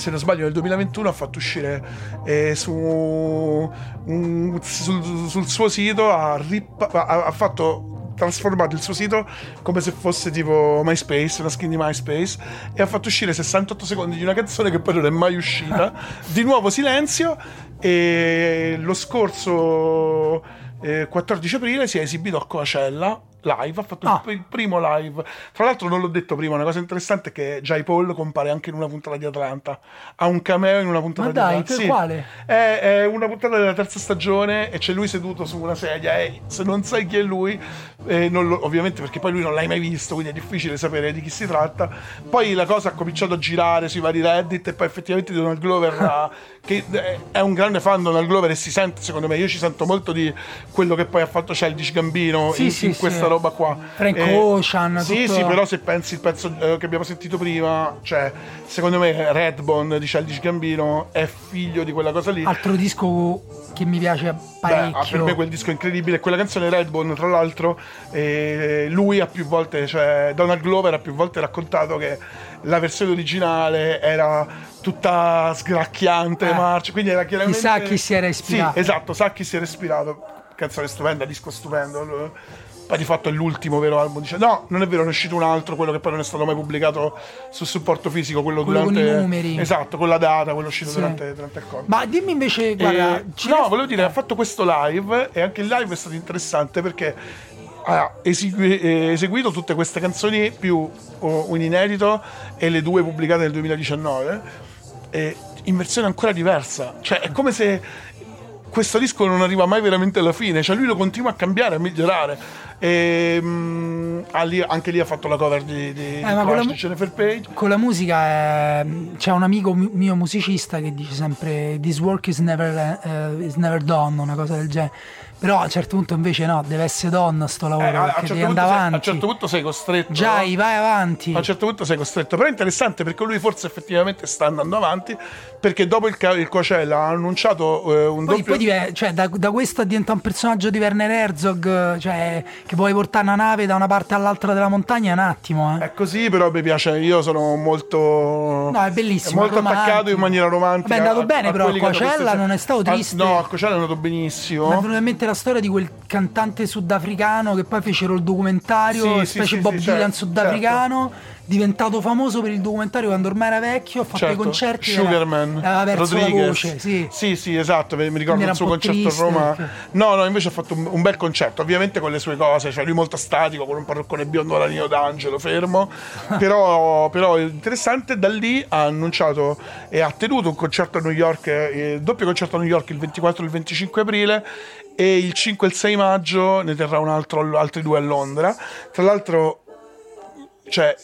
se non sbaglio, nel 2021 ha fatto uscire eh, su un- sul, sul suo sito, ha, rip- ha- ha fatto trasformato il suo sito come se fosse tipo MySpace, una skin di MySpace e ha fatto uscire 68 secondi di una canzone che poi non è mai uscita. di nuovo silenzio e lo scorso eh, 14 aprile si è esibito a Coacella live, ha fatto il- Ah. il primo live. Tra l'altro non l'ho detto prima, una cosa interessante è che Jai Paul compare anche in una puntata di Atlanta. Ha un cameo in una puntata Ma di dai, Atlanta. Sì. quale? È, è una puntata della terza stagione e c'è lui seduto su una sedia e se non sai chi è lui, eh, lo- ovviamente perché poi lui non l'hai mai visto, quindi è difficile sapere di chi si tratta. Poi la cosa ha cominciato a girare sui vari Reddit e poi effettivamente Donald Glover ha- che è un grande fan Donald Glover e si sente secondo me, io ci sento molto di quello che poi ha fatto Childish Gambino Sì, in, sì, in sì. questa roba qua. Frank Eh, Ocean, Sì, tutto- sì, però se pensi il pezzo eh, che abbiamo sentito prima, cioè, secondo me Redbone di Childish Gambino è figlio di quella cosa lì. Altro disco che mi piace Beh, ah, parecchio. per me quel disco è incredibile. Quella canzone Redbone, tra l'altro, eh, lui ha più volte, cioè Donald Glover ha più volte raccontato che la versione originale era tutta sgracchiante, Eh. marcia, quindi era chiaramente... Chissà a chi si era ispirato. Sì, esatto, sa chi si era ispirato. Canzone stupenda, disco stupendo. Poi di fatto è l'ultimo vero album. Dice, no, non è vero, ne è uscito un altro, quello che poi non è stato mai pubblicato sul supporto fisico, quello, Quello con durante... i numeri. Esatto, con la data, quello uscito Sì. durante, durante il Covid. Ma dimmi invece, guarda, Eh, ci no, volevo dire, ha fatto questo live e anche il live è stato interessante perché ha esegui- eh, eseguito tutte queste canzoni più oh, un inedito e le due pubblicate nel 2019 e in versione ancora diversa. Cioè, è come se questo disco non arriva mai veramente alla fine, cioè lui lo continua a cambiare, a migliorare. E, mm, ha lì- anche lì ha fatto la cover di, di, Eh, di mu- Jennifer Page. con la musica eh, c'è un amico mi- mio musicista che dice sempre this work is never, eh, is never done, una cosa del genere. Però a un certo punto invece no, deve essere donna sto lavoro, Eh, a, a certo andare sei, a avanti. certo punto sei costretto. No? vai avanti. A un certo punto sei costretto, però è interessante perché lui forse effettivamente sta andando avanti perché dopo il, il Coachella ha annunciato eh, un Poi, doppio... poi dive- cioè, da, da questo diventa un personaggio di Werner Herzog, cioè, che vuoi portare una nave da una parte all'altra della montagna, è un attimo. Eh. È così, però mi piace, io sono molto... No, è bellissimo, Molto romantico. attaccato in maniera romantica. Vabbè, è andato a- bene, a però, a Coachella queste- non è stato triste. no, a Coachella è andato Mi è benissimo. venuta in mente la storia di quel cantante sudafricano che poi fecero il documentario, Sì, specie sì, Bob sì, Dylan certo, sudafricano, diventato famoso per il documentario quando ormai era vecchio, ha fatto Certo, i concerti Sugarman, era, aveva perso la Rodriguez. voce, sì. sì, sì, esatto, mi ricordo il suo concerto triste, a Roma. perché- No, no, invece ha fatto un, un bel concerto, ovviamente con le sue cose, cioè lui molto statico, con un parruccone biondo alla Nino d'Angelo, fermo, però, però interessante, da lì ha annunciato e ha tenuto un concerto a New York, eh, il doppio concerto a New York il 24 e il 25 aprile e il 5 e il 6 maggio ne terrà un altro, altri due a Londra. Tra l'altro cioè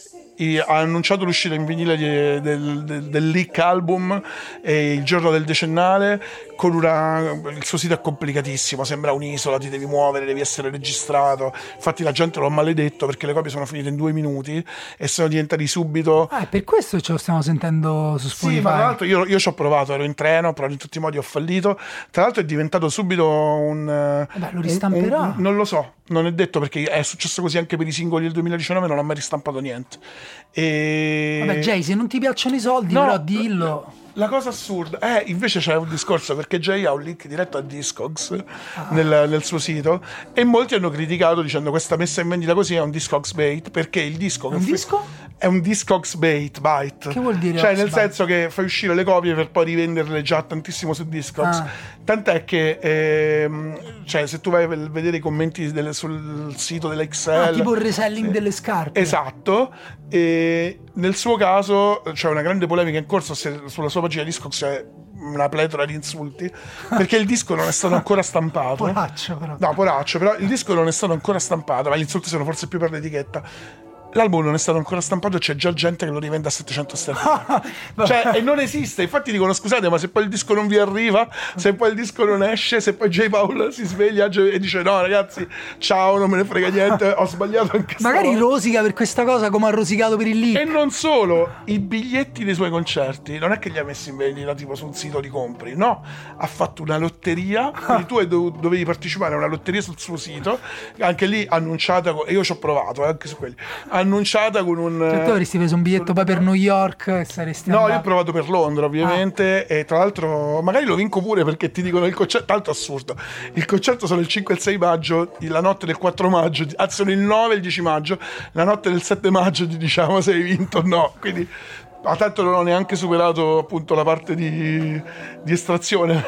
ha annunciato l'uscita in vinile di- del, del, del leak album eh, il giorno del decennale con una il suo sito è complicatissimo sembra un'isola ti devi muovere devi essere registrato infatti la gente lo ha maledetto perché le copie sono finite in due minuti e sono diventati subito Ah, è per questo ce lo stiamo sentendo su Spotify. sì, ma tra l'altro io, io ci ho provato, ero in treno, però in tutti i modi ho fallito. Tra l'altro è diventato subito un... eh, Vabbè, lo un- ristamperà. un- non lo so, non è detto perché è successo così anche per i singoli del 2019, non ho mai ristampato niente. E... Vabbè, Jay, se non ti piacciono i soldi, No, però dillo. La cosa assurda, eh, invece c'è un discorso perché Jay ha un link diretto a Discogs Ah. nel, nel suo sito e molti hanno criticato dicendo questa messa in vendita così è un Discogs bait perché il disco Un disco? è un Discogs bait, byte. Che vuol dire Cioè nel Byte? senso che fai uscire le copie per poi rivenderle già tantissimo su Discogs. Ah. Tant'è che ehm, cioè, se tu vai a vedere i commenti del- sul sito dell'XL Ah, tipo il reselling delle scarpe. Esatto, e nel suo caso c'è una grande polemica in corso se sulla sua pagina Discogs c'è una pletora di insulti perché il disco non è stato ancora stampato. Poraccio, però. No, poraccio, però il disco non è stato ancora stampato, ma gli insulti sono forse più per l'etichetta. L'album non è stato ancora stampato e c'è già gente che lo rivende a 700 sterline. cioè, e non esiste. Infatti dicono: scusate, ma se poi il disco non vi arriva, se poi il disco non esce, se poi J. Paul si sveglia e dice: No, ragazzi, ciao, non me ne frega niente, ho sbagliato anche Magari stavolta." rosica per questa cosa come ha rosicato per il E leak. non solo, i biglietti dei suoi concerti non è che li ha messi in vendita tipo su un sito li compri, no, ha fatto una lotteria, quindi tu do- dovevi partecipare a una lotteria sul suo sito, anche lì annunciata, e io ci ho provato eh, anche su quelli, annunciata con un... Cioè, tu avresti preso un biglietto poi per New York e saresti No, io ho andato. provato per Londra Ah. ovviamente e tra l'altro magari lo vinco pure perché ti dicono il concerto, tanto assurdo, il concerto sono il 5 e il 6 maggio, la notte del 4 maggio, anzi sono il 9 e il 10 maggio, la notte del 7 maggio ti diciamo se hai vinto o no, quindi ma tanto non ho neanche superato appunto la parte di, di estrazione.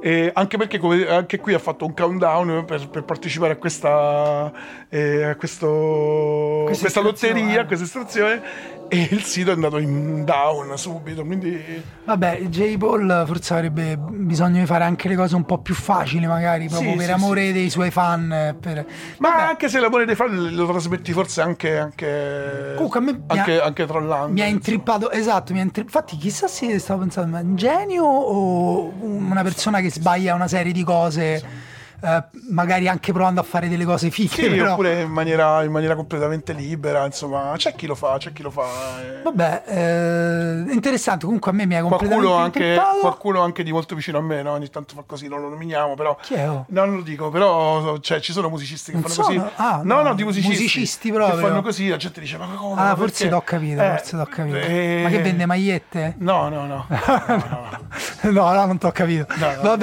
E anche perché come- anche qui ha fatto un countdown per, per partecipare a questa, eh, a questo, Questa questa lotteria, a questa estrazione e il sito è andato in down subito quindi Vabbè, J. Paul forse avrebbe bisogno di fare anche le cose un po' più facili, magari proprio Sì, per sì, amore sì. dei suoi fan. per- ma Vabbè, anche se l'amore dei fan lo trasmetti forse anche anche, Comunque a me mi ha- anche, anche trollando mi ha intrippato, esatto, mi ha intri- infatti chissà se stavo pensando, ma un genio o una persona che sbaglia una serie di cose? Eh, magari anche provando a fare delle cose fighe. Sì, però... oppure in maniera, in maniera completamente libera, insomma, c'è chi lo fa, c'è chi lo fa. eh. Vabbè, eh, interessante. Comunque a me mi ha completamente Qualcuno anche, qualcuno anche di molto vicino a me, no? ogni tanto fa così, non lo nominiamo, però... Chi è? oh? No, non lo dico, però cioè, ci sono musicisti che Non fanno sono- così. ah, no, no, no, di musicisti, musicisti che proprio. fanno così, la gente dice, ma come? Ah, forse perché?" t'ho capito, Eh, forse t'ho capito. eh, Ma che vende magliette? No, no, no. no, no, no. no, no, non t'ho capito. No,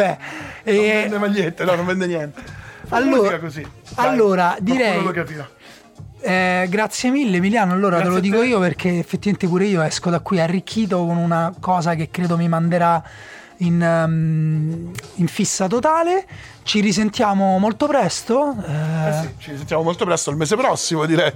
Vabbè. Non eh, vende magliette, no, non vende niente. Fa Allora- così. Dai, allora, direi-. Eh, grazie mille Emiliano, allora Grazie te lo dico te. io perché effettivamente pure io esco da qui arricchito con una cosa che credo mi manderà in, ehm, in fissa totale. Ci risentiamo molto presto. eh, Eh sì, ci sentiamo molto presto, il mese prossimo direi.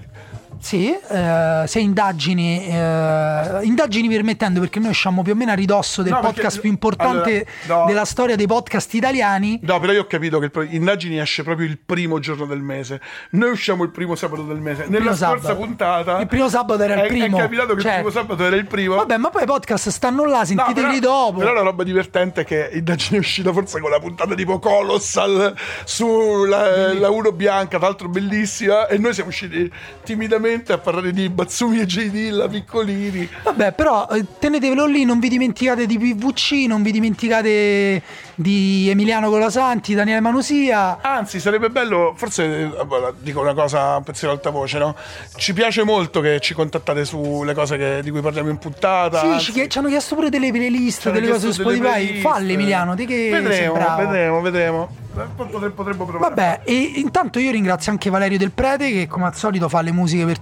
Sì, eh, se indagini, eh, indagini permettendo, perché noi usciamo più o meno a ridosso del No, perché- podcast più importante allora, no. della storia dei podcast italiani. No, però io ho capito che il Indagini esce proprio il primo giorno del mese. Noi usciamo il primo sabato del mese. Nella primo scorsa sabato. puntata. Il primo sabato era il è- primo. È capitato che Cioè- il primo sabato era il primo. Vabbè, ma poi i podcast stanno là, No, sentiteli dopo. però la roba divertente è che Indagini è uscita forse con la puntata tipo Colossal sulla la 1 bianca, tra l'altro bellissima, e noi siamo usciti timidamente a parlare di Bazzumi e J. Dilla piccolini. Vabbè, però eh, tenetevelo lì, non vi dimenticate di PVC, non vi dimenticate di Emiliano Colasanti, Daniele Manusia. Anzi, sarebbe bello, forse eh, dico una cosa un pensiero ad alta voce, no? Ci piace molto che ci contattate sulle cose che- di cui parliamo in puntata. Sì, anzi, ci, ci hanno chiesto pure delle playlist, delle cose su Spotify. Falle Emiliano, di che Vedremo, vedremo, vedremo. Potre- Potremmo provare. Vabbè, e intanto io ringrazio anche Valerio Del Prete che come al solito fa le musiche per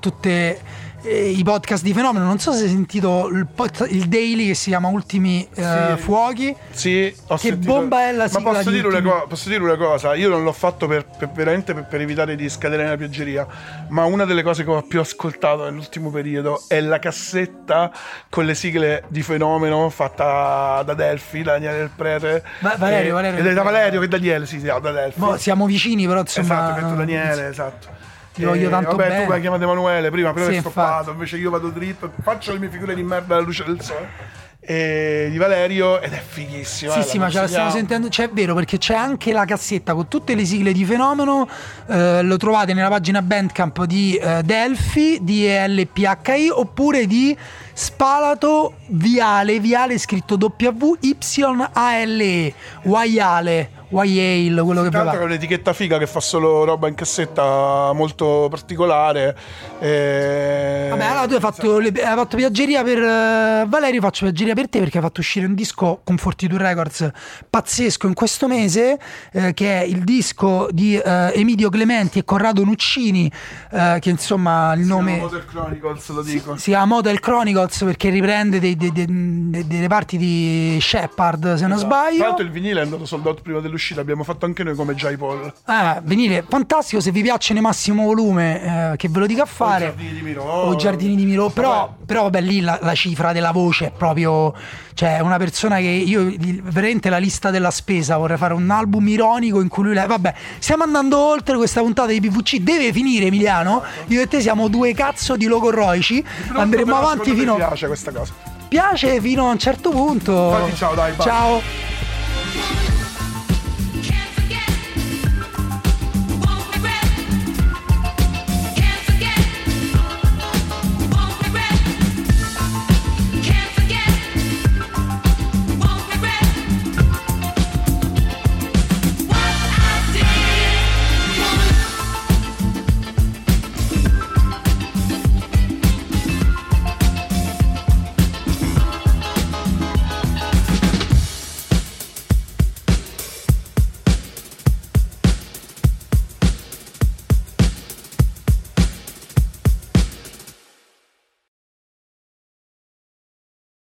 tutti i podcast di Fenomeno. Non so se hai sentito il, pod- il daily che si chiama Ultimi eh, Sì. Fuochi. Sì, ho Che sentito- bomba è la Ma sigla posso di dire, una Ultimi? co- posso dire una cosa? Io non l'ho fatto per, per- veramente per, per evitare di scadere nella piaggeria, ma una delle cose che ho più ascoltato nell'ultimo periodo è la cassetta con le sigle di Fenomeno fatta da Delphi, da Daniele Del Prete. Va- Valerio, E- Valerio ed è da. Valerio che Daniele, sì, sì, da Delphi. Boh, siamo vicini, però insomma. esatto, che tu Daniele, esatto. Ti voglio E, tanto vabbè, bene. tu mi hai chiamato Emanuele prima, però Sì, è stoppato, invece io vado dritto, faccio le mie figure di merda alla luce del sole. E di Valerio ed è fighissima. Sì, eh, sì, ma ce la stiamo sentendo. Cioè, è vero, perché c'è anche la cassetta con tutte le sigle di Fenomeno. eh, lo trovate nella pagina Bandcamp di eh, Delphi, di LPHI, oppure di Spalato Viale, Viale scritto W-Y-A-L-E, Waiale, quello che Tanto è un'etichetta figa che fa solo roba in cassetta molto particolare. E... Vabbè, allora tu hai fatto, le- hai fatto piaggeria per eh, Valerio, faccio piaggeria per te perché hai fatto uscire un disco con Fortitude Records pazzesco in questo mese, eh, che è il disco di eh, Emidio Clementi e Corrado Nuccini, eh, che insomma il nome Model Chronicles, lo dico. si chiama Model Chronicles perché riprende dei- dei- dei- delle parti di Shepard, se non Esatto. Tra sbaglio. l'altro il vinile è andato sold out prima dell'uscita, abbiamo fatto anche noi come Jai Paul. Ah, venire fantastico se vi piacciono i massimo volume eh, che ve lo dica a fare Giardini di Miro. o giardini di Miro però, però vabbè lì la, la cifra della voce è proprio cioè una persona che io veramente la lista della spesa vorrei fare un album ironico in cui lui vabbè stiamo andando oltre questa puntata di PVC deve finire Emiliano io e te siamo due cazzo di logorroici andremo Però avanti fino piace questa cosa. piace fino a un certo punto Fatti ciao, dai, ciao